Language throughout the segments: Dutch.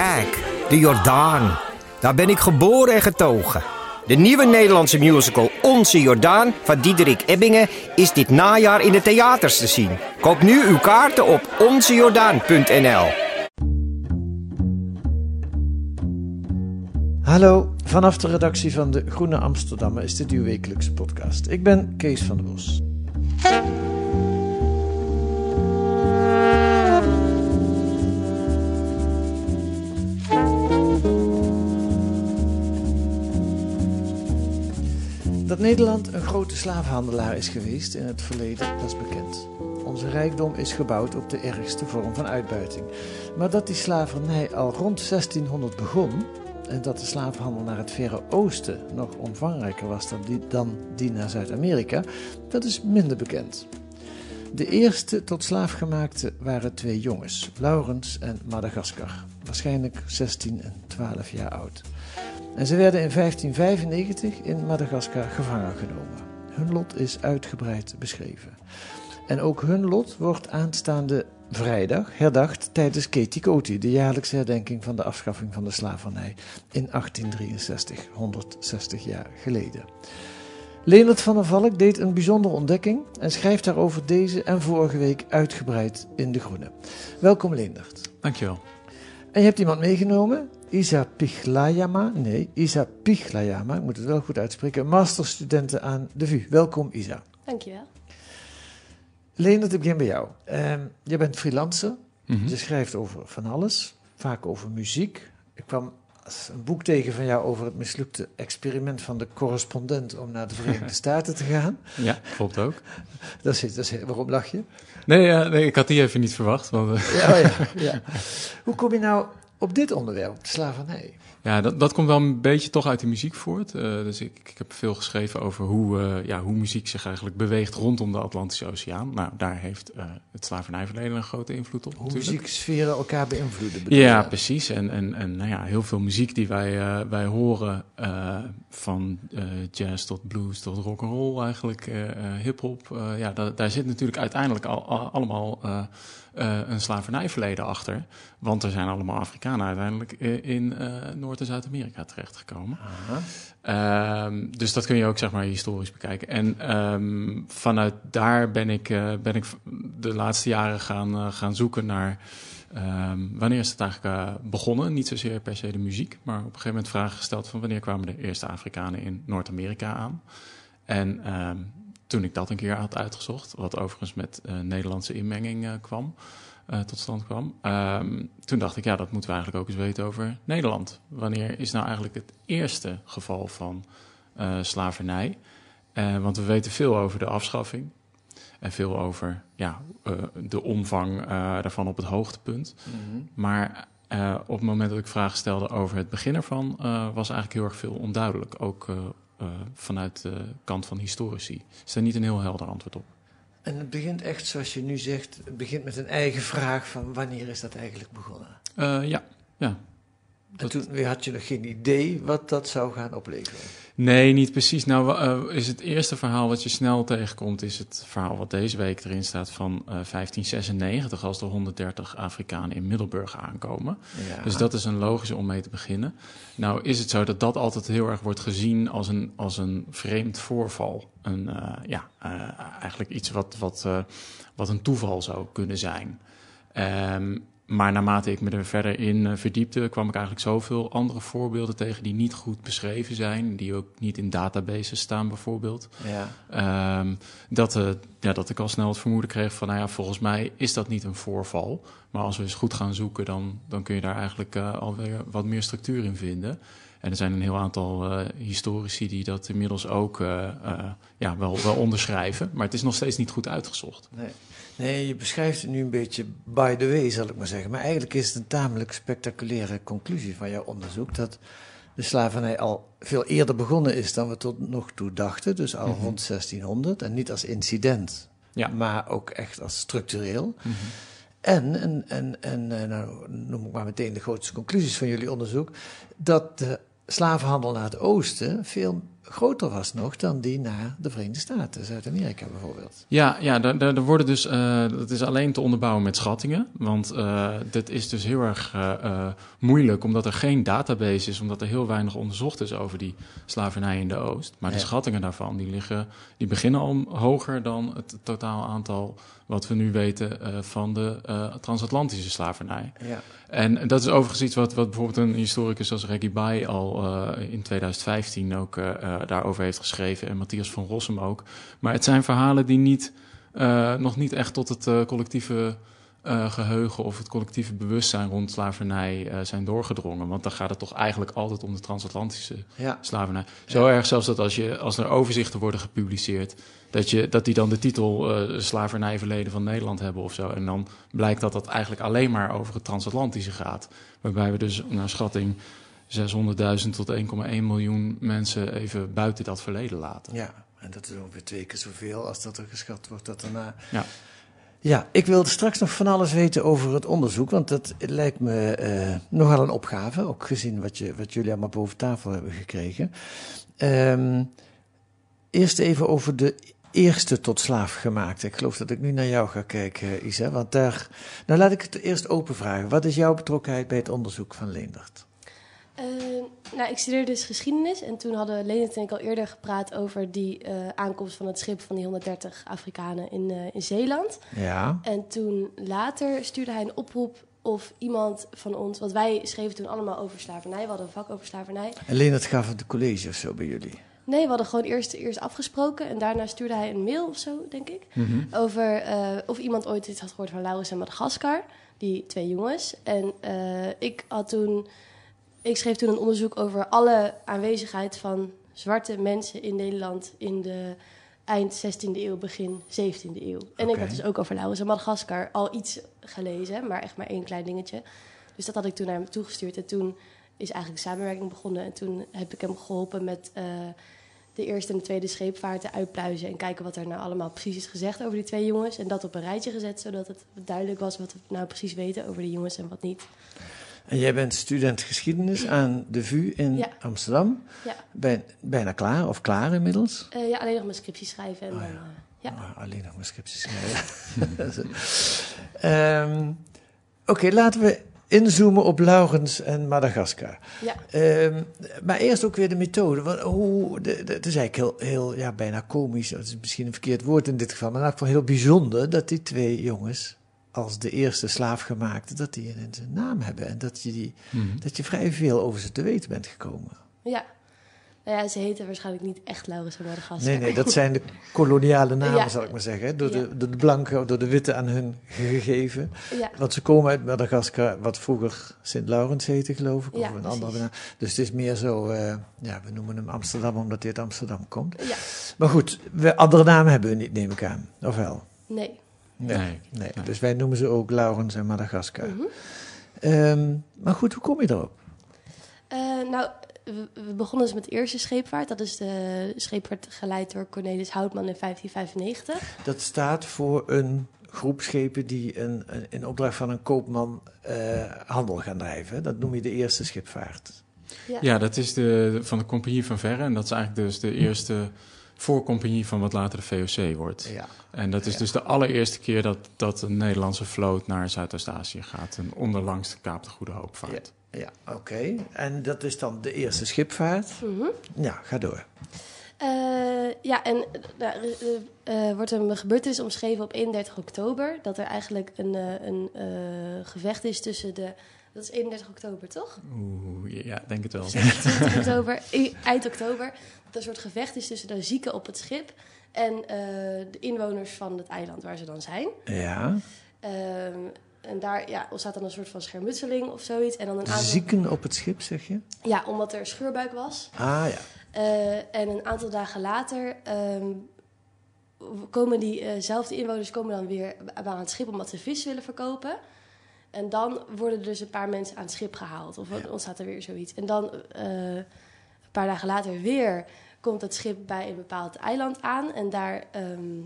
Kijk, de Jordaan. Daar ben ik geboren en getogen. De nieuwe Nederlandse musical Onze Jordaan van Diederik Ebbingen is dit najaar in de theaters te zien. Koop nu uw kaarten op onzejordaan.nl. Hallo, vanaf de redactie van de Groene Amsterdammer is dit uw wekelijkse podcast. Ik ben Kees van der Bos. Dat Nederland een grote slavenhandelaar is geweest in het verleden, dat is bekend. Onze rijkdom is gebouwd op de ergste vorm van uitbuiting. Maar dat die slavernij al rond 1600 begon en dat de slavenhandel naar het Verre Oosten nog omvangrijker was dan die, dan naar Zuid-Amerika, dat is minder bekend. De eerste tot slaaf gemaakte waren twee jongens, Laurens en Madagaskar, waarschijnlijk 16 en 12 jaar oud. En ze werden in 1595 in Madagaskar gevangen genomen. Hun lot is uitgebreid beschreven. En ook hun lot wordt aanstaande vrijdag herdacht tijdens Ketikoti, de jaarlijkse herdenking van de afschaffing van de slavernij in 1863, 160 jaar geleden. Leonard van der Valk deed een bijzondere ontdekking en schrijft daarover deze en vorige week uitgebreid in De Groene. Welkom Leonard. Dankjewel. En je hebt iemand meegenomen, Isa Pichlayama, nee, Isa Pichlayama, ik moet het wel goed uitspreken, masterstudenten aan de VU. Welkom Isa. Dankjewel. Leonard, ik begin bij jou. Ehm, je bent freelancer, Mhm. je schrijft over van alles, vaak over muziek. Ik kwam een boek tegen van jou over het mislukte experiment van de correspondent om naar de Verenigde Staten te gaan. Ja, klopt ook. Dat is, dat is, waarom lach je? Nee, nee, ik had die even niet verwacht. Want, eh, Ja, oh ja, ja. Hoe kom je nou op dit onderwerp, slavernij? ja, dat, dat komt wel een beetje toch uit de muziek voort. Eh, dus ik, ik heb veel geschreven over hoe, eh, ja, hoe muziek zich eigenlijk beweegt rondom de Atlantische Oceaan. Nou, daar heeft eh, het slavernijverleden een grote invloed op. Hoe natuurlijk. muzieksferen elkaar beïnvloeden? bedoel? Ja, precies. En, en, en nou ja, heel veel muziek die wij, wij horen, van jazz tot blues tot rock and roll eigenlijk, hip-hop. ja, da- daar zit natuurlijk uiteindelijk al, al- allemaal eh, een slavernijverleden achter. Want er zijn allemaal Afrikanen uiteindelijk eh, in eh, Noord- en Zuid-Amerika terechtgekomen. Ehm, dus dat kun je ook zeg maar historisch bekijken. En ehm, vanuit daar ben ik, ben ik de laatste jaren gaan, gaan zoeken naar ehm, wanneer is het eigenlijk begonnen. Niet zozeer per se de muziek, maar op een gegeven moment vragen gesteld van wanneer kwamen de eerste Afrikanen in Noord-Amerika aan. En toen ik dat een keer had uitgezocht, wat overigens met eh, Nederlandse inmenging eh, kwam, eh, tot stand kwam. Ehm, toen dacht ik, ja, dat moeten we eigenlijk ook eens weten over Nederland. Wanneer is nou eigenlijk het eerste geval van slavernij? Want we weten veel over de afschaffing. En veel over ja, de omvang daarvan op het hoogtepunt. Maar eh, op het moment dat ik vragen stelde over het begin ervan, was eigenlijk heel erg veel onduidelijk. Ook vanuit de kant van historici. Is daar niet een heel helder antwoord op. En het begint echt zoals je nu zegt, het begint met een eigen vraag van wanneer is dat eigenlijk begonnen? Eh, ja, ja. En Dat- toen had je nog geen idee wat dat zou gaan opleveren. Nee, niet precies. Nou, eh, is het eerste verhaal wat je snel tegenkomt, is het verhaal wat deze week erin staat van eh, 1596, als er 130 Afrikanen in Middelburg aankomen. Ja. Dus dat is een logische om mee te beginnen. Nou is het zo dat dat altijd heel erg wordt gezien als een, als een vreemd voorval. Een, eh, ja, eh, eigenlijk iets wat, wat, eh, wat een toeval zou kunnen zijn. Ehm, maar naarmate ik me er verder in eh, verdiepte, kwam ik eigenlijk zoveel andere voorbeelden tegen die niet goed beschreven zijn. Die ook niet in databases staan bijvoorbeeld. ja. Ehm, dat, eh, ja, dat ik al snel het vermoeden kreeg van, nou ja, volgens mij is dat niet een voorval. Maar als we eens goed gaan zoeken, dan, dan kun je daar eigenlijk eh, alweer wat meer structuur in vinden. En er zijn een heel aantal uh, historici die dat inmiddels ook uh, ja, wel, wel onderschrijven. Maar het is nog steeds niet goed uitgezocht. Nee. Nee, je beschrijft het nu een beetje by the way, zal ik maar zeggen. Maar eigenlijk is het een tamelijk spectaculaire conclusie van jouw onderzoek. Dat de slavernij al veel eerder begonnen is dan we tot nog toe dachten. Dus al Mhm. rond 1600. En niet als incident, Ja. maar ook echt als structureel. Mhm. En, en, en, en eh, nou noem ik maar meteen de grootste conclusies van jullie onderzoek, dat de slavenhandel naar het oosten veel groter was nog dan die naar de Verenigde Staten, Zuid-Amerika bijvoorbeeld. Ja, ja daar, worden dus, eh, dat is alleen te onderbouwen met schattingen. Want eh dit is dus heel erg eh, moeilijk, omdat er geen database is, omdat er heel weinig onderzocht is over die slavernij in de Oost. Maar de schattingen daarvan, die, liggen, die beginnen al hoger dan het totaal aantal wat we nu weten van de transatlantische slavernij. Ja. En dat is overigens iets wat, wat bijvoorbeeld een historicus als Reggie Bai al in 2015 ook daarover heeft geschreven. En Matthias van Rossum ook. Maar het zijn verhalen die niet, eh, nog niet echt tot het eh, collectieve eh, geheugen of het collectieve bewustzijn rond slavernij eh, zijn doorgedrongen. Want dan gaat het toch eigenlijk altijd om de transatlantische Ja. slavernij. Zo erg zelfs dat als, je, als er overzichten worden gepubliceerd, dat, je, dat die dan de titel eh slavernijverleden van Nederland hebben of zo. En dan blijkt dat dat eigenlijk alleen maar over het transatlantische gaat. Waarbij we dus naar schatting 600.000 tot 1,1 miljoen mensen even buiten dat verleden laten. ja, en dat is ongeveer twee keer zoveel als dat er geschat wordt dat daarna. Ja. Ja, ik wilde straks nog van alles weten over het onderzoek, want dat lijkt me eh, nogal een opgave, ook gezien wat, je, wat jullie allemaal boven tafel hebben gekregen. Ehm, eerst even over de eerste tot slaaf gemaakte. Ik geloof dat ik nu naar jou ga kijken, Isa, want daar... Nou, laat ik het eerst open vragen. Wat is jouw betrokkenheid bij het onderzoek van Leendert? Eh, nou, ik studeerde dus geschiedenis en toen hadden Leendert en ik al eerder gepraat over die eh, aankomst van het schip van die 130 Afrikanen in, eh, in Zeeland. Ja, En toen later stuurde hij een oproep of iemand van ons, want wij schreven toen allemaal over slavernij, we hadden een vak over slavernij. en Leendert gaf het de college of zo bij jullie. Nee, we hadden gewoon eerst, eerst afgesproken en daarna stuurde hij een mail of zo, denk ik. Mhm. Over eh, of iemand ooit iets had gehoord van Laurens en Madagaskar, die twee jongens. En ik had toen, ik schreef toen een onderzoek over alle aanwezigheid van zwarte mensen in Nederland in de eind 16e eeuw, begin 17e eeuw. En ik had dus ook over Laurens en Madagaskar al iets gelezen, maar echt maar één klein dingetje. Dus dat had ik toen naar hem toegestuurd en toen is eigenlijk de samenwerking begonnen. En toen heb ik hem geholpen met eh, de eerste en de tweede scheepvaarten uitpluizen en kijken wat er nou allemaal precies is gezegd over die twee jongens. En dat op een rijtje gezet, zodat het duidelijk was wat we nou precies weten over die jongens en wat niet. En jij bent student geschiedenis aan de VU in Ja. Amsterdam. Ja, Ben, bijna klaar, of klaar inmiddels? Eh, ja alleen nog mijn scriptie schrijven. En Oh, dan, ja. eh, ja. Ah, alleen nog mijn scripties schrijven. Ehm, Oké, laten we inzoomen op Laurens en Madagaskar. ja. Ehm, maar eerst ook weer de methode. Want de, de, het is eigenlijk heel, heel ja, bijna komisch. Dat is misschien een verkeerd woord in dit geval. Maar in elk geval heel bijzonder dat die twee jongens als de eerste slaafgemaakte, dat die een, een naam hebben. En dat je, die, Mhm. dat je vrij veel over ze te weten bent gekomen. ja. Nou ja, ze heten waarschijnlijk niet echt Laurens van Madagaskar. Nee, nee, dat zijn de koloniale namen, Ja. zal ik maar zeggen. Door, Ja. de, door de blanken, door de witte aan hun gegeven. Ja, Want ze komen uit Madagaskar, wat vroeger Sint-Laurens heette, geloof ik. Of Ja, een precies. andere naam. Dus het is meer zo, eh, ja, we noemen hem Amsterdam omdat hij uit Amsterdam komt. ja. Maar goed, we, andere namen hebben we niet, neem ik aan. Of wel? Nee. Nee. Nee. nee. Dus wij noemen ze ook Laurens en Madagaskar. Mhm. Ehm, maar goed, hoe kom je erop? Eh, nou, we, we begonnen dus met de eerste scheepvaart. Dat is de scheepvaart geleid door Cornelis Houtman in 1595. Dat staat voor een groep schepen die een, een, in opdracht van een koopman eh, handel gaan drijven. Dat noem je de eerste schipvaart. Ja, dat is de, van de Compagnie van Verre. En dat is eigenlijk dus de eerste voorcompagnie van wat later de VOC wordt. Ja. En dat is Ja. dus de allereerste keer dat, dat een Nederlandse vloot naar Zuidoost-Azië gaat. En onderlangs de Kaap de Goede Hoop vaart. Ja, oké. En dat is dan de eerste schipvaart. Mhm. Ja, ga door. Eh, ja, en eh, nou, er eh, wordt een gebeurtenis omschreven op 31 oktober. Dat er eigenlijk een, eh, een eh, gevecht is tussen de... Dat is 31 oktober, toch? Oeh, ja, denk het wel. 20 oktober, eh, eind oktober. Dat er een soort gevecht is tussen de zieken op het schip... en eh, de inwoners van het eiland waar ze dan zijn. Ja, Ehm, en daar ja, ontstaat dan een soort van schermutseling of zoiets. En dan een aantal... Zieken op het schip, zeg je? Ja, omdat er scheurbuik was. Ah ja. Eh, en een aantal dagen later ehm, komen diezelfde inwoners komen dan weer aan het schip omdat ze vis willen verkopen. En dan worden er dus een paar mensen aan het schip gehaald. Of Ja. ontstaat er weer zoiets. En dan eh, een paar dagen later weer komt het schip bij een bepaald eiland aan. En daar ehm,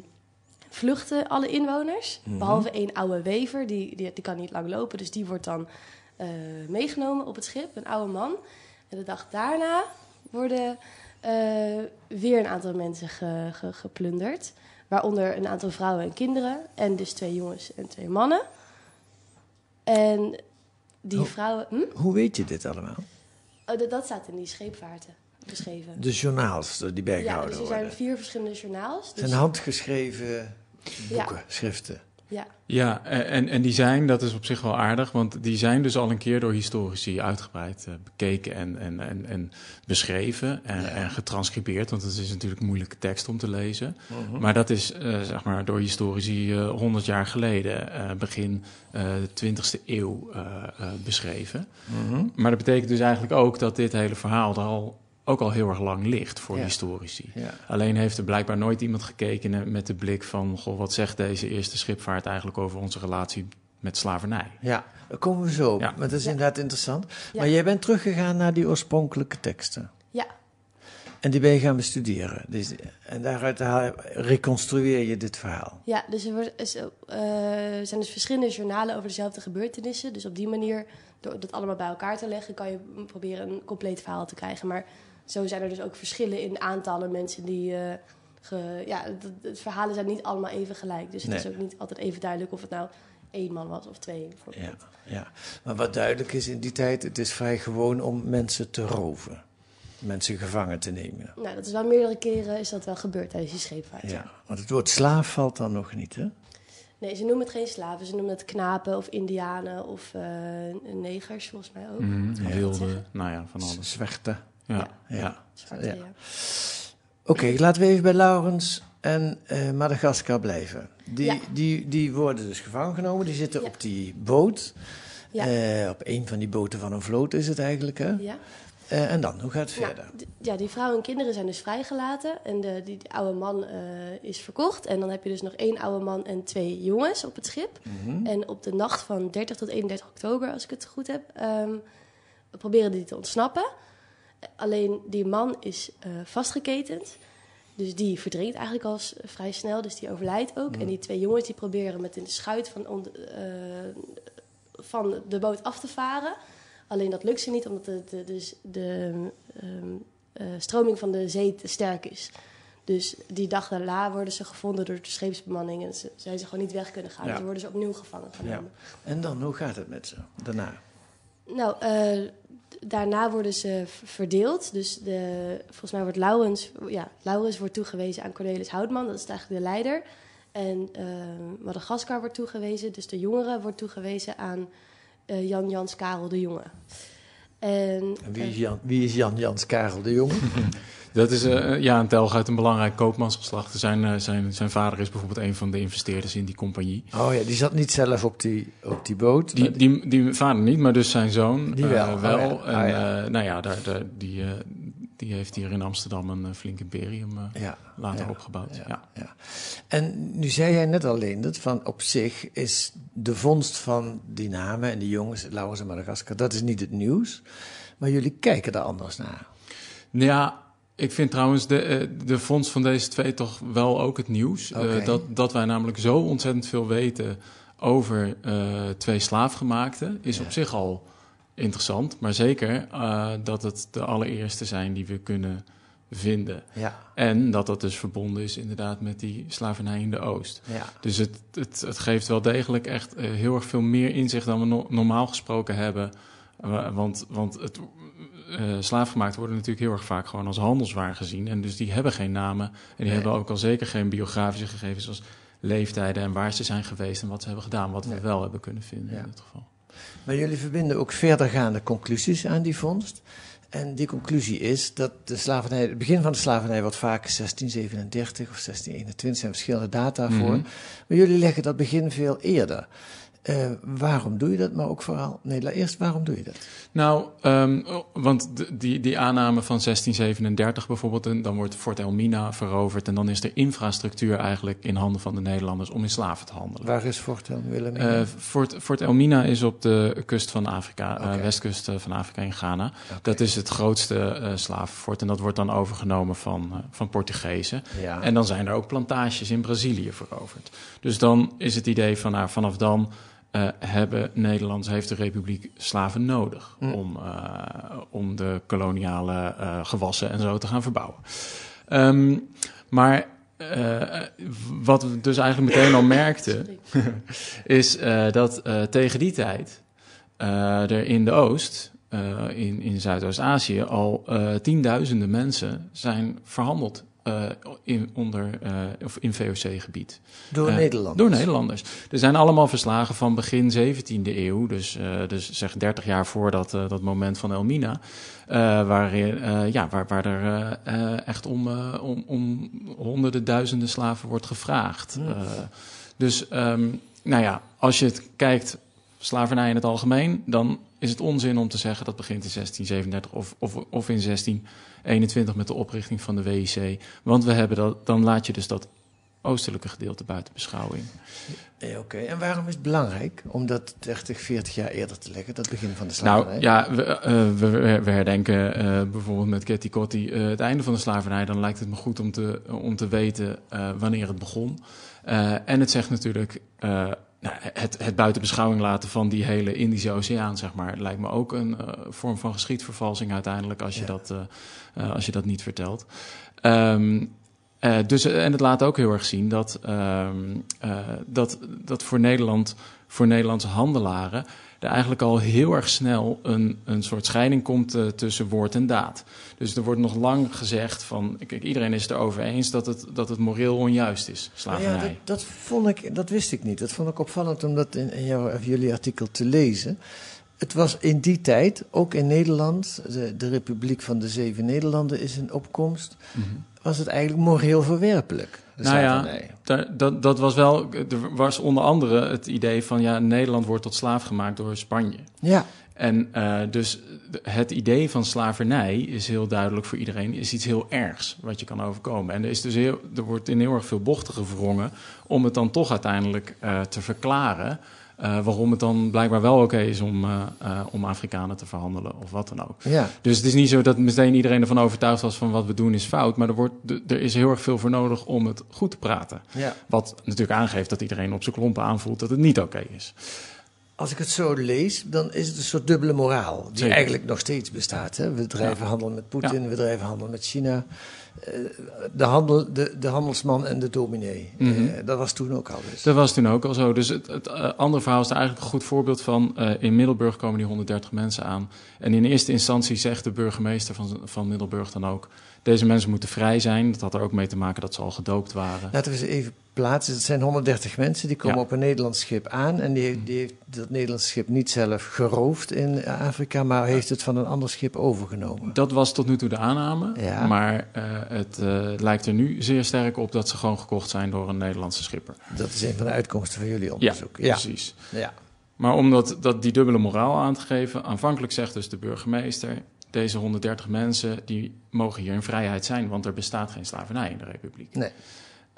vluchten alle inwoners. Mhm. Behalve één oude wever, die, die, die kan niet lang lopen. Dus die wordt dan eh, meegenomen op het schip, een oude man. En de dag daarna worden eh, weer een aantal mensen ge- ge- geplunderd. Waaronder een aantal vrouwen en kinderen. En dus twee jongens en twee mannen. En die vrouwen... Hm? Hoe weet je dit allemaal? Oh, dat, dat staat in die scheepvaarten beschreven. De journaals die ja, bijgehouden dus er zijn worden. vier verschillende journaals. Het Dus, zijn handgeschreven boeken, Ja. schriften. Ja, Ja, en, en die zijn, dat is op zich wel aardig, want die zijn dus al een keer door historici uitgebreid eh, bekeken en, en, en, en beschreven en, en getranscribeerd, want het is natuurlijk moeilijke tekst om te lezen. Mhm. Maar dat is eh, zeg maar door historici eh 100 jaar geleden, eh, begin eh, de 20e eeuw, eh, eh, beschreven. Mhm. Maar dat betekent dus eigenlijk ook dat dit hele verhaal er al, ook al heel erg lang ligt voor Ja. historici. Ja. Alleen heeft er blijkbaar nooit iemand gekeken met de blik van... Goh, wat zegt deze eerste schipvaart eigenlijk over onze relatie met slavernij? ja, daar komen we zo op. Ja. Maar dat is Ja. inderdaad interessant. Ja. Maar jij bent teruggegaan naar die oorspronkelijke teksten. ja, En die ben je gaan bestuderen. Dus, en daaruit reconstrueer je dit verhaal. ja, dus er wordt- is, eh, er zijn dus verschillende journalen over dezelfde gebeurtenissen. Dus op die manier, door dat allemaal bij elkaar te leggen, kan je proberen een compleet verhaal te krijgen. Maar zo zijn er dus ook verschillen in aantallen mensen die. eh, ge, ja, de, de verhalen zijn niet allemaal even gelijk. Dus het Nee. is ook niet altijd even duidelijk of het nou één man was of twee. Ja, ja. Maar wat duidelijk is in die tijd, het is vrij gewoon om mensen te roven. Mensen gevangen te nemen. Nou, dat is wel meerdere keren is dat wel gebeurd tijdens die scheepvaart. ja. Ja, want het woord slaaf valt dan nog niet, hè? Nee, ze noemen het geen slaven. Ze noemen het knapen of indianen of eh, negers volgens mij ook. Wilde, zeggen? nou ja, van alles. Zwerten. Ja, Ja. Oké, laten we even bij Laurens en eh Madagaskar blijven. Die, Ja. die, die worden dus gevangen genomen. Die zitten Ja. op die boot. Ja. Eh, op een van die boten van een vloot is het eigenlijk, hè? Ja. Eh, en dan, hoe gaat het Nou, verder? ja, die vrouwen en kinderen zijn dus vrijgelaten. En de, die, die oude man is verkocht. En dan heb je dus nog één oude man en twee jongens op het schip. Mhm. En op de nacht van 30 tot 31 oktober, als ik het goed heb, ehm, proberen die te ontsnappen. Alleen die man is eh, vastgeketend. Dus die verdrinkt eigenlijk al vrij snel, dus die overlijdt ook. En die twee jongens die proberen met een schuit van, on- eh, van de boot af te varen. Alleen dat lukt ze niet, omdat de, de, dus de ehm, eh, stroming van de zee te sterk is. Dus die dag daarna worden ze gevonden door de scheepsbemanning en ze, zijn ze gewoon niet weg kunnen gaan. Ja. Dus worden ze opnieuw gevangen genomen. En dan, hoe gaat het met ze daarna? Nou, eh, daarna worden ze verdeeld. Dus de, volgens mij wordt Laurens, ja, Laurens wordt toegewezen aan Cornelis Houtman, dat is eigenlijk de leider. En eh, Madagaskar wordt toegewezen, dus de jongere wordt toegewezen aan eh, Jan Jans Karel de Jonge. En, En wie eh, is Jan, wie is Jan Jans Karel de Jonge? Dat is eh, ja, een telg uit een belangrijk koopmansgeslacht. Zijn, eh, zijn, zijn vader is bijvoorbeeld een van de investeerders in die compagnie. Oh ja, die zat niet zelf op die, op die boot. Die, die, die vader niet, maar dus zijn zoon Die wel. wel. Oh ja. En Oh ja. eh, nou ja, daar, daar, die, die heeft hier in Amsterdam een flink imperium ja, later opgebouwd. ja. En nu zei jij net alleen dat van op zich is de vondst van die namen en die jongens, Laurens en Madagaskar, dat is niet het nieuws. Maar jullie kijken er anders naar. Ja, ik vind trouwens de, eh, de fonds van deze twee toch wel ook het nieuws. Eh, dat, dat wij namelijk zo ontzettend veel weten over eh, twee slaafgemaakten is Ja. op zich al interessant. Maar zeker dat het de allereerste zijn die we kunnen vinden. Ja, En dat dat dus verbonden is inderdaad met die slavernij in de Oost. ja. Dus het, het, het geeft wel degelijk echt heel erg veel meer inzicht dan we no- normaal gesproken hebben. Wa- Want, want het, eh slaafgemaakt worden natuurlijk heel erg vaak gewoon als handelswaar gezien. En dus die hebben geen namen. En die Nee. hebben ook al zeker geen biografische gegevens zoals leeftijden en waar ze zijn geweest en wat ze hebben gedaan. Wat Nee. we wel hebben kunnen vinden Ja. in dit geval. Maar jullie verbinden ook verdergaande conclusies aan die vondst. En die conclusie is dat de slavernij, het begin van de slavernij wordt vaak 1637 of 1621, zijn verschillende data voor. Mhm. Maar jullie leggen dat begin veel eerder. Eh, waarom doe je dat? Maar ook vooral, nee, eerst waarom doe je dat? Nou, ehm, want die, die aanname van 1637 bijvoorbeeld, en dan wordt Fort Elmina veroverd en dan is de infrastructuur eigenlijk in handen van de Nederlanders om in slaven te handelen. Waar is Fort Wilhelmina? Eh, Fort, Fort Elmina is op de kust van Afrika, eh, Oké. westkust van Afrika in Ghana. Dat is het grootste slavenfort en dat wordt dan overgenomen van, van Portugezen. ja. En dan zijn er ook plantages in Brazilië veroverd. Dus dan is het idee van, nou, vanaf dan eh, hebben Nederland, heeft de Republiek slaven nodig Mm. om, eh, om de koloniale eh, gewassen en zo te gaan verbouwen. Ehm, maar wat we dus eigenlijk meteen al merkten, is dat tegen die tijd er in de Oost, in, in Zuidoost-Azië, al tienduizenden mensen zijn verhandeld eh, in, onder, eh, of in VOC-gebied. Door Eh, Nederland. Door Nederlanders. Er zijn allemaal verslagen van begin 17e eeuw, dus, eh, dus zeg 30 jaar voor dat, dat moment van Elmina, eh, waarin, eh, ja, waar, waar er echt om, eh, om, om honderden duizenden slaven wordt gevraagd. Eh, dus ehm, nou ja, als je het kijkt, slavernij in het algemeen, dan is het onzin om te zeggen dat begint in 1637 of, of, of in 1621 met de oprichting van de WIC. Want we hebben dat, dan laat je dus dat oostelijke gedeelte buiten beschouwing. Oké, en waarom is het belangrijk om dat 30, 40 jaar eerder te leggen, dat begin van de slavernij? Nou ja, we, eh, we, we herdenken eh, bijvoorbeeld met Ketty Kotti eh, het einde van de slavernij. Dan lijkt het me goed om te, om te weten wanneer het begon. En het zegt natuurlijk nou, het, het buiten beschouwing laten van die hele Indische Oceaan, zeg maar, lijkt me ook een eh, vorm van geschiedvervalsing uiteindelijk als je, Ja. dat, eh, eh, als je dat niet vertelt. Ehm, eh, dus, en het laat ook heel erg zien dat, ehm, eh, dat, dat voor Nederland, voor Nederlandse handelaren, er eigenlijk al heel erg snel een, een soort scheiding komt eh, tussen woord en daad. Dus er wordt nog lang gezegd van, kijk, iedereen is het erover eens dat het, dat het moreel onjuist is, slavernij. ja, dat, dat vond ik, dat wist ik niet. Dat vond ik opvallend om dat in, in jouw, jullie artikel te lezen. Het was in die tijd, ook in Nederland, de, de Republiek van de Zeven Nederlanden is in opkomst, Mhm. Was het eigenlijk moreel verwerpelijk. Nou ja, dat, dat was wel, er was onder andere het idee van, ja, Nederland wordt tot slaaf gemaakt door Spanje. ja. En eh, dus het idee van slavernij is heel duidelijk voor iedereen, is iets heel ergs wat je kan overkomen. En er, is dus heel, er wordt in heel erg veel bochten gewrongen om het dan toch uiteindelijk eh, te verklaren. Eh, waarom het dan blijkbaar wel oké is om, eh, eh, om Afrikanen te verhandelen of wat dan ook. ja. Dus het is niet zo dat meteen iedereen ervan overtuigd was van wat we doen is fout. Maar er, wordt, er is heel erg veel voor nodig om het goed te praten. ja. Wat natuurlijk aangeeft dat iedereen op zijn klompen aanvoelt dat het niet oké is. Als ik het zo lees, dan is het een soort dubbele moraal. Die Zeker. eigenlijk nog steeds bestaat. Hè? We drijven handel met Poetin, we drijven handel met China. Eh, de, handel, de, de handelsman en de dominee. Mhm. Eh, dat was toen ook al dus. Dat was toen ook al zo. Dus het, het eh, andere verhaal is daar eigenlijk een goed voorbeeld van. In Middelburg komen die 130 mensen aan. En in eerste instantie zegt de burgemeester van, van Middelburg dan ook... deze mensen moeten vrij zijn. Dat had er ook mee te maken dat ze al gedoopt waren. Laten we ze even plaatsen. Het zijn 130 mensen die komen Ja. op een Nederlands schip aan. En die, heeft- die heeft dat Nederlandse schip niet zelf geroofd in Afrika, maar heeft het van een ander schip overgenomen. Dat was tot nu toe de aanname. Ja. Maar eh, het eh, lijkt er nu zeer sterk op dat ze gewoon gekocht zijn door een Nederlandse schipper. Dat is een van de uitkomsten van jullie Ja, onderzoek. precies. ja. Maar om dat, dat die dubbele moraal aan te geven, aanvankelijk zegt dus de burgemeester: deze 130 mensen die mogen hier in vrijheid zijn, want er bestaat geen slavernij in de Republiek. Nee.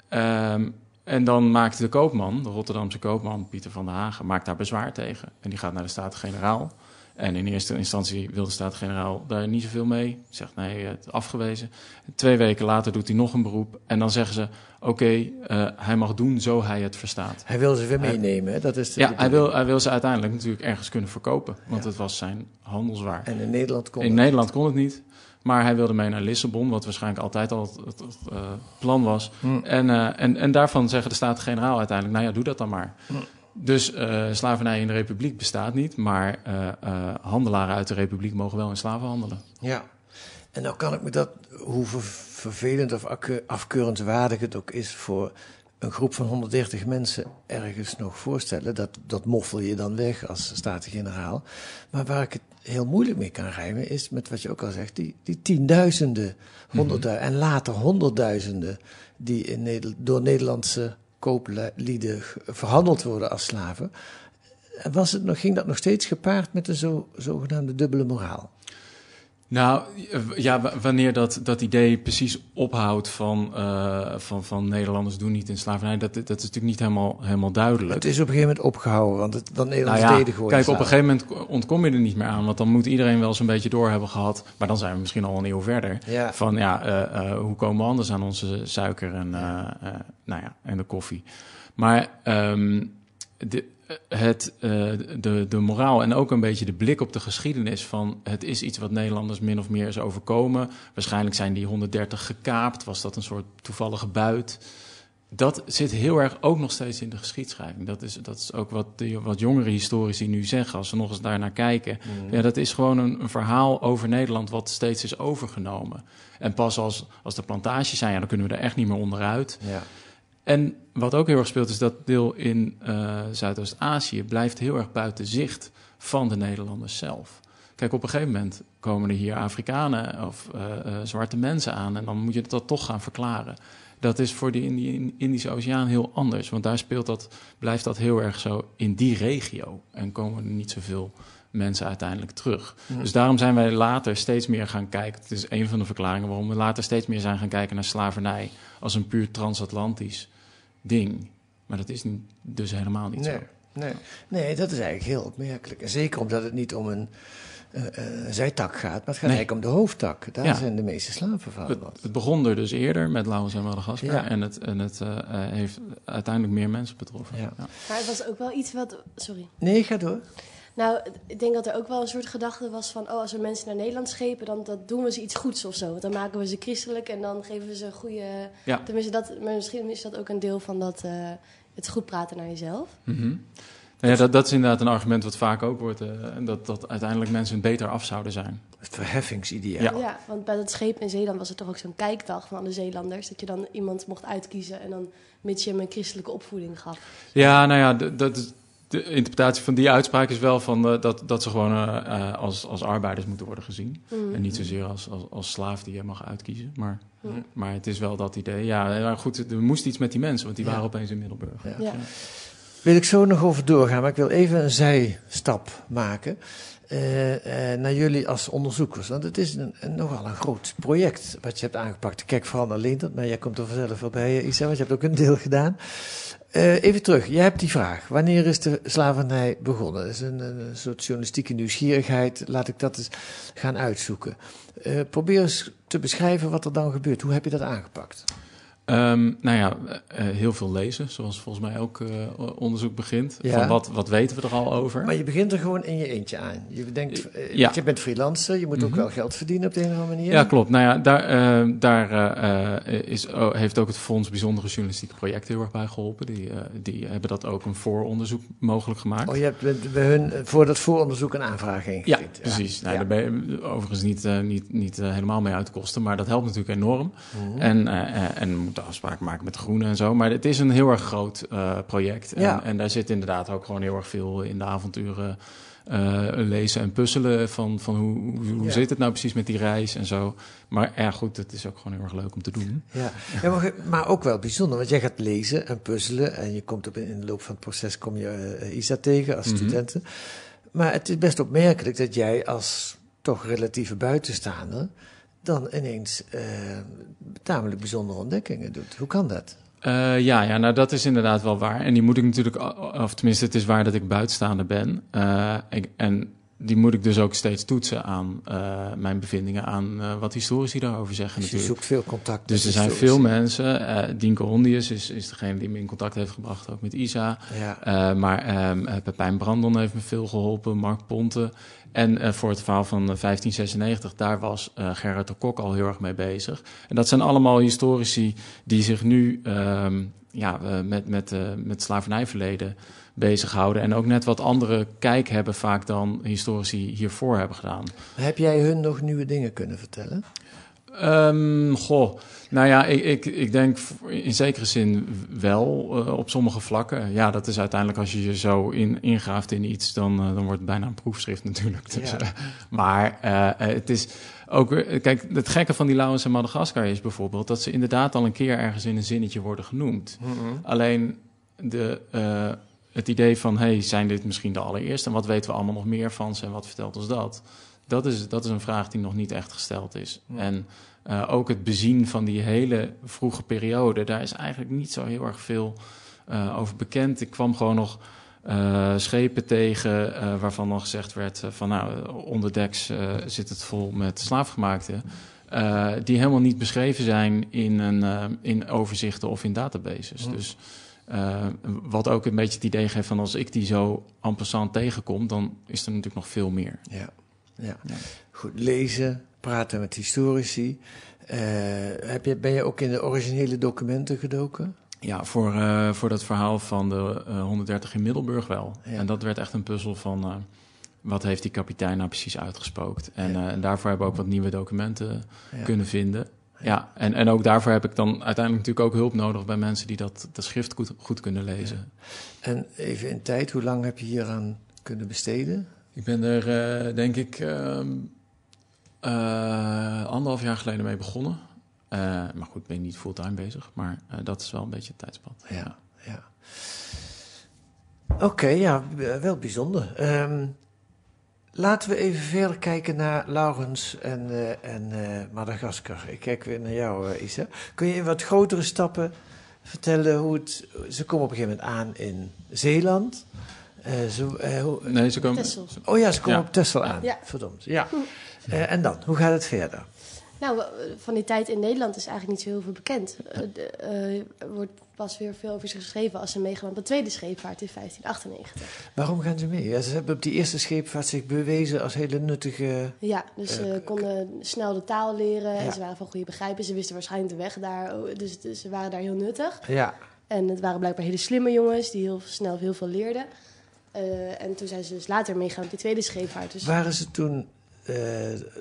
Ehm, en dan maakt de koopman, de Rotterdamse koopman Pieter van der Hagen, maakt daar bezwaar tegen. En die gaat naar de Staten-Generaal. En in eerste instantie wil de Staten-Generaal daar niet zoveel mee. Zegt nee, het afgewezen. Twee weken later doet hij nog een beroep. En dan zeggen ze: oké, eh, hij mag doen zo hij het verstaat. Hij wil ze weer Hij- meenemen. Hè? Dat is de Ja, hij wil, hij wil ze uiteindelijk natuurlijk ergens kunnen verkopen. Want het was zijn handelswaar. En in Nederland komt In Nederland kon het niet. Maar hij wilde mee naar Lissabon, wat waarschijnlijk altijd al het, het- het, eh, plan was. Hm. En, eh, en, en daarvan zeggen de Staten-Generaal uiteindelijk... nou ja, doe dat dan maar. Hm. Dus eh, slavernij in de Republiek bestaat niet... maar eh, eh, handelaren uit de Republiek mogen wel in slaven handelen. Ja. En nou kan ik me dat, hoe ver- vervelend of afke- afkeurenswaardig het ook is voor een groep van 130 mensen ergens nog voorstellen. Dat, dat moffel je dan weg als Staten-Generaal. Maar waar ik het heel moeilijk mee kan rijmen is met wat je ook al zegt, die, die tienduizenden, honderdduizenden en later honderdduizenden die in Nederland, door Nederlandse kooplieden verhandeld worden als slaven. was het nog, ging dat nog steeds gepaard met een zo, zogenaamde dubbele moraal? Nou, ja, wanneer dat, dat idee precies ophoudt van, uh, van, van Nederlanders doen niet in slavernij, dat, dat is natuurlijk niet helemaal, helemaal duidelijk. Het is op een gegeven moment opgehouden, want het, dan Nederlanders nou ja, deden gewoon Kijk, op een gegeven moment ontkom je er niet meer aan, want dan moet iedereen wel zo'n beetje door hebben gehad, maar dan zijn we misschien al een eeuw verder, Ja. van ja, uh, uh, hoe komen we anders aan onze suiker en, nou ja, en de koffie. Maar um, de, het, uh, de, de moraal en ook een beetje de blik op de geschiedenis van het is iets wat Nederlanders min of meer is overkomen. Waarschijnlijk zijn die 130 gekaapt, was dat een soort toevallige buit. Dat zit heel erg ook nog steeds in de geschiedschrijving. Dat is, dat is ook wat, de, wat jongere historici nu zeggen, als ze nog eens daarnaar kijken. Mm. Ja, dat is gewoon een, een, verhaal over Nederland wat steeds is overgenomen. En pas als, als de plantages zijn, ja, dan kunnen we er echt niet meer onderuit. Ja. En wat ook heel erg speelt, is dat deel in uh, Zuidoost-Azië blijft heel erg buiten zicht van de Nederlanders zelf. Kijk, op een gegeven moment komen er hier Afrikanen of uh, uh, zwarte mensen aan en dan moet je dat toch gaan verklaren. Dat is voor de Indi Indische Oceaan heel anders, want daar speelt dat, blijft dat heel erg zo in die regio en komen er niet zoveel mensen uiteindelijk terug. Mm. Dus daarom zijn wij later steeds meer gaan kijken. Het is een van de verklaringen waarom we later steeds meer zijn gaan kijken naar slavernij als een puur transatlantisch ding. Maar dat is dus helemaal niet nee, zo. Nee, nee, dat is eigenlijk heel opmerkelijk. En zeker omdat het niet om een uh, uh, zijtak gaat, maar het gaat nee. eigenlijk om de hoofdtak. Daar ja. zijn de meeste slaven van. Het, het, begon er dus eerder met Laos en Madagaskar. Ja. En het, en het uh, heeft uiteindelijk meer mensen betroffen. Ja. Maar het was ook wel iets wat... Sorry. Nee, ga door. Nou, ik denk dat er ook wel een soort gedachte was van... oh, als we mensen naar Nederland schepen, dan dat doen we ze iets goeds of zo. Want dan maken we ze christelijk en dan geven we ze een goede... Ja. Tenminste, dat, maar misschien is dat ook een deel van dat, uh, het goed praten naar jezelf. Mm -hmm. nou ja, dat, dat is inderdaad een argument wat vaak ook wordt... Uh, dat, dat uiteindelijk mensen beter af zouden zijn. Het verheffingsideaal. Ja. ja, want bij dat schepen in Zeeland was er toch ook zo'n kijkdag van alle Zeelanders... dat je dan iemand mocht uitkiezen en dan mits je hem een christelijke opvoeding gaf. Ja, nou ja, dat is de interpretatie van die uitspraak is wel van, uh, dat, dat ze gewoon uh, als, als arbeiders moeten worden gezien. Mm. En niet zozeer als, als, als slaaf die je mag uitkiezen. Maar, mm. maar het is wel dat idee. Ja, goed, er moest iets met die mensen, want die ja. waren opeens in Middelburg. Ja. Ja. Wil ik zo nog over doorgaan, maar ik wil even een zijstap maken. Uh, naar jullie als onderzoekers. Want het is een, een, nogal een groot project wat je hebt aangepakt. Kijk vooral naar Leendert, maar jij komt er vanzelf wel bij, Isa, want je hebt ook een deel gedaan. Uh, even terug, jij hebt die vraag. Wanneer is de slavernij begonnen? Dat is een, een soort journalistieke nieuwsgierigheid. Laat ik dat eens gaan uitzoeken. Probeer eens te beschrijven wat er dan gebeurt. Hoe heb je dat aangepakt? Um, nou ja, uh, heel veel lezen, zoals volgens mij ook uh, onderzoek begint. Ja. Van wat, wat weten we er al over? Maar je begint er gewoon in je eentje aan. Je, denkt, uh, ja. je bent freelancer, je moet mm -hmm. ook wel geld verdienen op de een of andere manier. Ja, klopt. Nou ja, daar, daar is, oh, heeft ook het Fonds Bijzondere Journalistieke Projecten heel erg bij geholpen. Die, die hebben dat ook een vooronderzoek mogelijk gemaakt. Oh, je hebt bij hun voor dat vooronderzoek een aanvraag ingediend. Ja, precies. Nou, daar ben je overigens niet, niet, niet helemaal mee uit te kosten, maar dat helpt natuurlijk enorm. Mm -hmm. En, en moet afspraak maken met de groenen en zo. Maar het is een heel erg groot uh, project. En, ja. en, daar zit inderdaad ook gewoon heel erg veel in de avonturen uh, lezen en puzzelen. Van, van hoe, hoe, hoe ja. zit het nou precies met die reis en zo. Maar ja, goed, het is ook gewoon heel erg leuk om te doen. Ja, ja maar, maar, ook wel bijzonder. Want jij gaat lezen en puzzelen. En je komt op, in de loop van het proces kom je uh, Isa tegen als mm -hmm. studenten. Maar het is best opmerkelijk dat jij als toch relatieve buitenstaander dan ineens uh, tamelijk bijzondere ontdekkingen doet. Hoe kan dat? Uh, ja, ja, nou dat is inderdaad wel waar. En die moet ik natuurlijk, of tenminste, het is waar dat ik buitenstaander ben. Uh, ik, en die moet ik dus ook steeds toetsen aan uh, mijn bevindingen, aan wat historici daarover zeggen. Dus natuurlijk. je zoekt veel contact. Dus er zijn veel mensen. Dienke Hondius is, is degene die me in contact heeft gebracht, ook met Isa. Ja. maar um, Pepijn Brandon heeft me veel geholpen, Mark Ponte. En uh, voor het verhaal van 1596, daar was uh, Gerard de Kok al heel erg mee bezig. En dat zijn allemaal historici die zich nu um, ja, met, met, met slavernijverleden bezighouden. En ook net wat andere kijk hebben vaak dan historici hiervoor hebben gedaan. Heb jij hun nog nieuwe dingen kunnen vertellen? Um, goh, nou ja, ik, ik, ik denk in zekere zin wel uh, op sommige vlakken. Ja, dat is uiteindelijk als je je zo in, ingraaft in iets, dan, uh, dan wordt het bijna een proefschrift natuurlijk. Dus, ja. uh, maar het is ook, kijk, het gekke van die Laos en Madagaskar is bijvoorbeeld dat ze inderdaad al een keer ergens in een zinnetje worden genoemd. Mm -hmm. Alleen de het idee van, hey, zijn dit misschien de allereerste? En wat weten we allemaal nog meer van ze en wat vertelt ons dat? Dat is, dat is een vraag die nog niet echt gesteld is. En uh, ook het bezien van die hele vroege periode, daar is eigenlijk niet zo heel erg veel uh, over bekend. Ik kwam gewoon nog uh, schepen tegen waarvan dan gezegd werd van nou, onderdeks zit het vol met slaafgemaakten. die helemaal niet beschreven zijn in, een, in overzichten of in databases. Dus wat ook een beetje het idee geeft van als ik die zo en passant tegenkom, dan is er natuurlijk nog veel meer. Ja, ja. ja. goed lezen, praten met historici. Uh, heb je, ben je ook in de originele documenten gedoken? Ja, voor, uh, voor dat verhaal van de uh, 130 in Middelburg wel. Ja. En dat werd echt een puzzel van wat heeft die kapitein nou precies uitgespookt. En, ja. en daarvoor hebben we ook wat nieuwe documenten ja. kunnen vinden. Ja, en, en ook daarvoor heb ik dan uiteindelijk natuurlijk ook hulp nodig bij mensen die dat, dat schrift goed, goed kunnen lezen. En even in tijd, hoe lang heb je hieraan kunnen besteden? Ik ben er, denk ik, ehm, uh, anderhalf jaar geleden mee begonnen. Uh, maar goed, ben ik niet fulltime bezig. Maar uh, dat is wel een beetje het tijdspad. Ja, ja. Oké, okay, ja, wel bijzonder. Um, laten we even verder kijken naar Laurens en, en Madagaskar. Ik kijk weer naar jou, Isa. Kun je in wat grotere stappen vertellen hoe het... Ze komen op een gegeven moment aan in Zeeland. Zo, hoe, nee, ze komen... Tessel. Oh ja, ze komen ja. op Texel aan. Ja. Verdomd, ja. Uh, en dan, hoe gaat het verder? Nou, van die tijd in Nederland is eigenlijk niet zo heel veel bekend. Uh, uh, er wordt pas weer veel over geschreven als ze meegaan op de tweede scheepvaart in 1598. Waarom gaan ze mee? Ja, ze hebben op die eerste scheepvaart zich bewezen als hele nuttige... Ja, dus ze konden snel de taal leren ja. en ze waren van goede begrijpen. Ze wisten waarschijnlijk de weg daar, dus, dus ze waren daar heel nuttig. Ja. En het waren blijkbaar hele slimme jongens die heel snel heel veel leerden. en toen zijn ze dus later meegaan op die tweede scheepvaart. Dus waren ze toen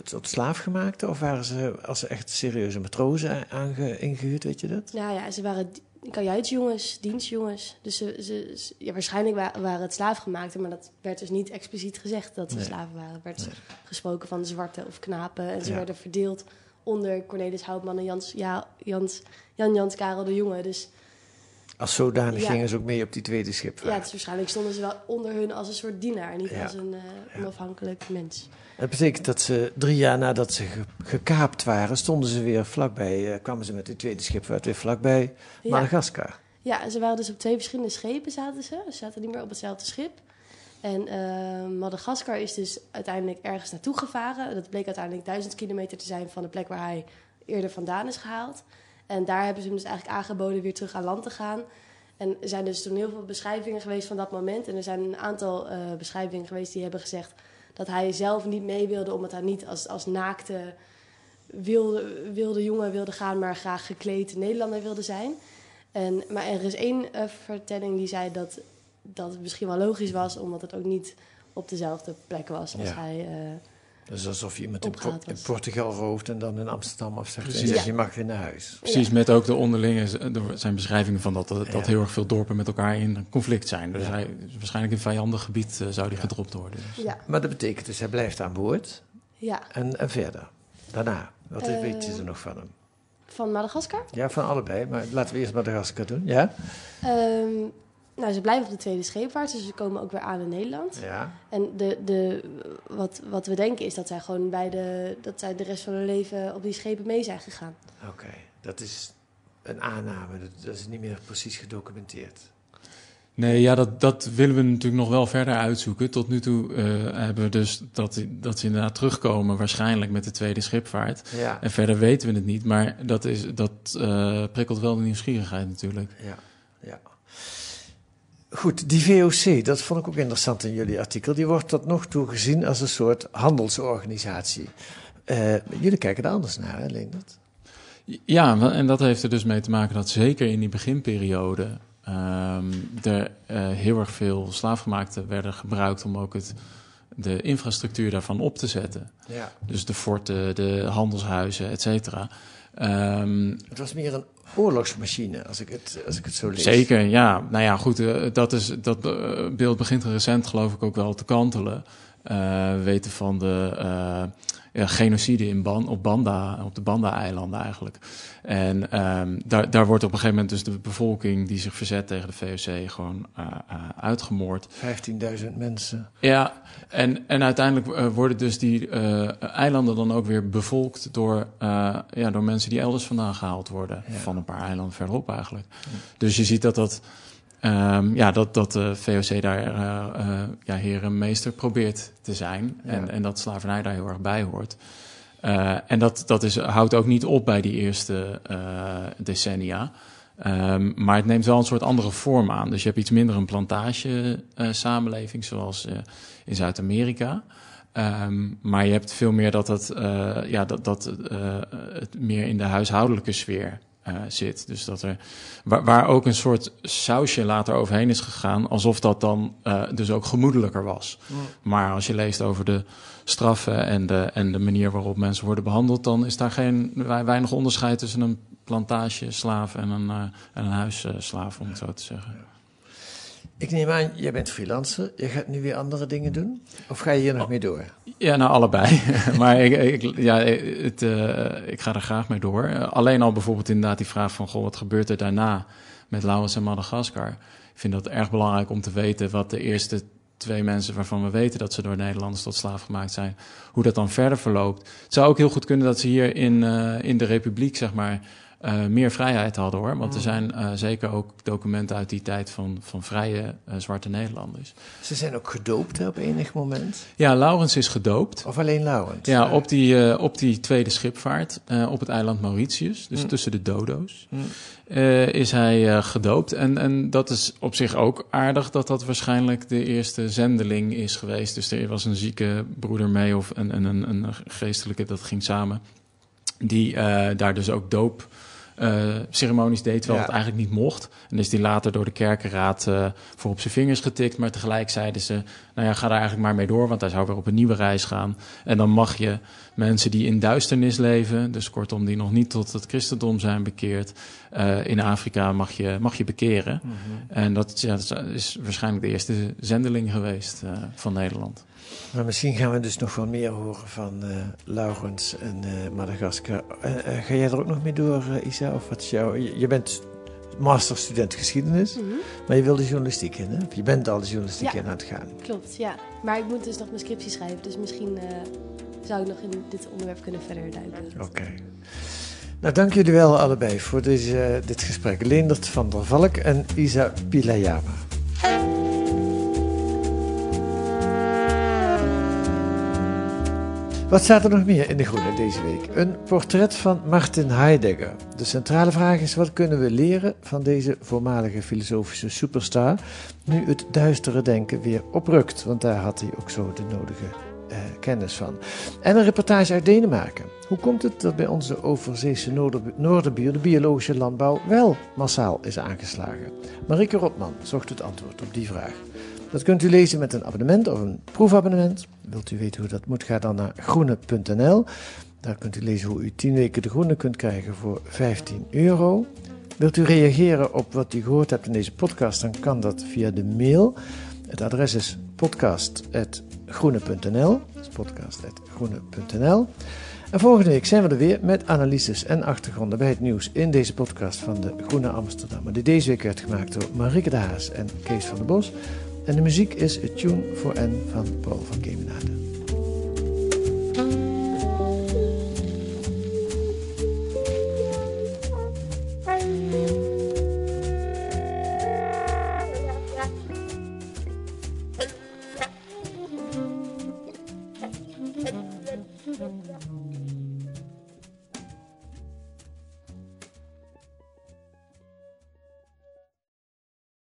tot slaafgemaakte? Of waren ze als ze echt serieuze matrozen aange, ingehuurd, weet je dat? Nou ja, ze waren kajuitsjongens, dienstjongens. Dus ze, ze, ja, waarschijnlijk wa waren het slaafgemaakte, maar dat werd dus niet expliciet gezegd dat ze nee. slaven waren. Er werd nee. gesproken van zwarte of knapen en ze ja. werden verdeeld onder Cornelis Houtman en Jans, ja, Jans, Jan Jans Karel de Jonge. Dus als zodanig ja. gingen ze ook mee op die tweede schipvaart. Ja, dus waarschijnlijk stonden ze wel onder hun als een soort dienaar, niet ja. als een uh, onafhankelijk mens. Dat betekent dat ze drie jaar nadat ze ge gekaapt waren, stonden ze weer vlakbij, uh, kwamen ze met de tweede schipvaart weer vlakbij Madagaskar. Ja. ze waren dus op twee verschillende schepen zaten ze. Ze zaten niet meer op hetzelfde schip. En uh, Madagaskar is dus uiteindelijk ergens naartoe gevaren. Dat bleek uiteindelijk duizend kilometer te zijn van de plek waar hij eerder vandaan is gehaald. En daar hebben ze hem dus eigenlijk aangeboden weer terug aan land te gaan. En er zijn dus toen heel veel beschrijvingen geweest van dat moment. En er zijn een aantal uh, beschrijvingen geweest die hebben gezegd dat hij zelf niet mee wilde, omdat hij niet als, als naakte wilde, wilde jongen wilde gaan, maar graag gekleed Nederlander wilde zijn. En, maar er is één uh, vertelling die zei dat, dat het misschien wel logisch was, omdat het ook niet op dezelfde plek was als ja. hij. Uh, dus alsof je iemand in, po in, Portugal rooft en dan in Amsterdam afzegt en zegt je mag weer naar huis. Precies, ja. met ook de onderlinge zijn beschrijvingen van dat, dat, ja. heel erg veel dorpen met elkaar in conflict zijn. Dus hij, waarschijnlijk in vijandig gebied uh, zou die gedropt worden. Dus. Ja. Maar dat betekent dus hij blijft aan boord. Ja. En, en verder, daarna, wat uh, weet je er nog van hem? Van Madagaskar? Ja, van allebei, maar laten we eerst Madagaskar doen, ja? Um, nou, ze blijven op de tweede scheepvaart, dus ze komen ook weer aan in Nederland. Ja. En de, de, wat, wat we denken is dat zij gewoon bij de, dat zij de rest van hun leven op die schepen mee zijn gegaan. Oké, okay. dat is een aanname, dat, dat, is niet meer precies gedocumenteerd. Nee, ja, dat, dat willen we natuurlijk nog wel verder uitzoeken. Tot nu toe uh, hebben we dus dat, dat ze inderdaad terugkomen, waarschijnlijk met de tweede schipvaart. Ja. En verder weten we het niet, maar dat, is, dat uh, prikkelt wel de nieuwsgierigheid natuurlijk. Ja, ja. Goed, die VOC, dat vond ik ook interessant in jullie artikel. Die wordt tot nog toe gezien als een soort handelsorganisatie. Uh, jullie kijken er anders naar, hè, Leendert? Ja, en dat heeft er dus mee te maken dat zeker in die beginperiode um, er uh, heel erg veel slaafgemaakten werden gebruikt om ook het, de infrastructuur daarvan op te zetten. Ja. Dus de forten, de handelshuizen, et cetera. Um, het was meer een oorlogsmachine, als ik het, als ik het zo lees. Zeker, ja. Nou ja, goed, uh, dat, is, dat uh, beeld begint recent geloof ik ook wel te kantelen. Uh, weten van de, ja, genocide in Ban, op, Banda, op de Banda-eilanden eigenlijk. En ehm, daar, daar wordt op een gegeven moment dus de bevolking die zich verzet tegen de VOC gewoon uh, uh, uitgemoord. 15.000 mensen. Ja, en, en uiteindelijk uh, worden dus die eilanden dan ook weer bevolkt door, ja, door mensen die elders vandaan gehaald worden. Ja. Van een paar eilanden verderop eigenlijk. Ja. Dus je ziet dat dat Um, ja, dat, dat de VOC daar uh, uh, ja, heer en meester probeert te zijn. Ja. En, en dat slavernij daar heel erg bij hoort. Uh, en dat, dat is, houdt ook niet op bij die eerste decennia. Um, maar het neemt wel een soort andere vorm aan. Dus je hebt iets minder een plantage samenleving zoals in Zuid-Amerika. Um, maar je hebt veel meer dat, het, ja, dat, dat het meer in de huishoudelijke sfeer uh, zit. Dus dat er, waar, waar, ook een soort sausje later overheen is gegaan, alsof dat dan uh, dus ook gemoedelijker was. Maar als je leest over de straffen en de, en de manier waarop mensen worden behandeld, dan is daar geen weinig onderscheid tussen een plantageslaaf en een, uh, en een huisslaaf, om het zo te zeggen. Ik neem aan, jij bent freelancer. Je gaat nu weer andere dingen doen? Of ga je hier nog oh, mee door? Ja, nou allebei. maar ik, ik, ja, het, uh, ik ga er graag mee door. Uh, alleen al bijvoorbeeld inderdaad die vraag van... Goh, wat gebeurt er daarna met Laos en Madagaskar? Ik vind dat erg belangrijk om te weten... wat de eerste twee mensen waarvan we weten... dat ze door Nederlanders tot slaaf gemaakt zijn... hoe dat dan verder verloopt. Het zou ook heel goed kunnen dat ze hier in, uh, in de Republiek, zeg maar uh, meer vrijheid hadden hoor. Want er mm. zijn uh, zeker ook documenten uit die tijd van, van vrije uh, zwarte Nederlanders. Ze zijn ook gedoopt hè, op enig moment? Ja, Laurens is gedoopt. Of alleen Laurens? Ja, op die, op die tweede schipvaart op het eiland Mauritius, dus mm. tussen de dodo's, mm. is hij gedoopt. En, en dat is op zich ook aardig dat dat waarschijnlijk de eerste zendeling is geweest. Dus er was een zieke broeder mee of een, een, een, een geestelijke, dat ging samen. Die daar dus ook doop uh, ceremonies deed, terwijl ja. het eigenlijk niet mocht. En is die later door de kerkenraad uh, voor op zijn vingers getikt. Maar tegelijk zeiden ze, nou ja, ga daar eigenlijk maar mee door, want hij zou weer op een nieuwe reis gaan. En dan mag je mensen die in duisternis leven, dus kortom die nog niet tot het christendom zijn bekeerd, uh, in Afrika mag je, mag je bekeren. Mm -hmm. En dat, ja, dat, is waarschijnlijk de eerste zendeling geweest van Nederland. Maar misschien gaan we dus nog wel meer horen van uh, Laurens en uh, Madagaskar. Uh, ga jij er ook nog mee door, Isa? Of wat is. Je, je bent masterstudent geschiedenis, mm -hmm. maar je wil de journalistiek in, hè? Je bent al de journalistiek ja, in aan het gaan. Klopt, ja. Maar ik moet dus nog mijn scriptie schrijven, dus misschien zou ik nog in dit onderwerp kunnen verder duiken. Oké. Okay. Nou, dank jullie wel allebei voor deze, dit gesprek. Leendert van der Valk en Isa Pilayama. Wat staat er nog meer in de Groene deze week? Een portret van Martin Heidegger. De centrale vraag is: wat kunnen we leren van deze voormalige filosofische superstar? Nu het duistere denken weer oprukt, want daar had hij ook zo de nodige eh, kennis van. En een reportage uit Denemarken. Hoe komt het dat bij onze overzeese noorderbuur de biologische landbouw wel massaal is aangeslagen? Marike Rotman zocht het antwoord op die vraag. Dat kunt u lezen met een abonnement of een proefabonnement. Wilt u weten hoe dat moet, ga dan naar groene.nl. Daar kunt u lezen hoe u 10 weken de groene kunt krijgen voor 15 euro. Wilt u reageren op wat u gehoord hebt in deze podcast, dan kan dat via de mail. Het adres is podcast.groene.nl. podcast.groene.nl. En volgende week zijn we er weer met analyses en achtergronden bij het nieuws in deze podcast van de Groene Amsterdammer, die deze week werd gemaakt door Marike de Haas en Kees van der Bos. En de muziek is A Tune for N van Paul van Kemenade.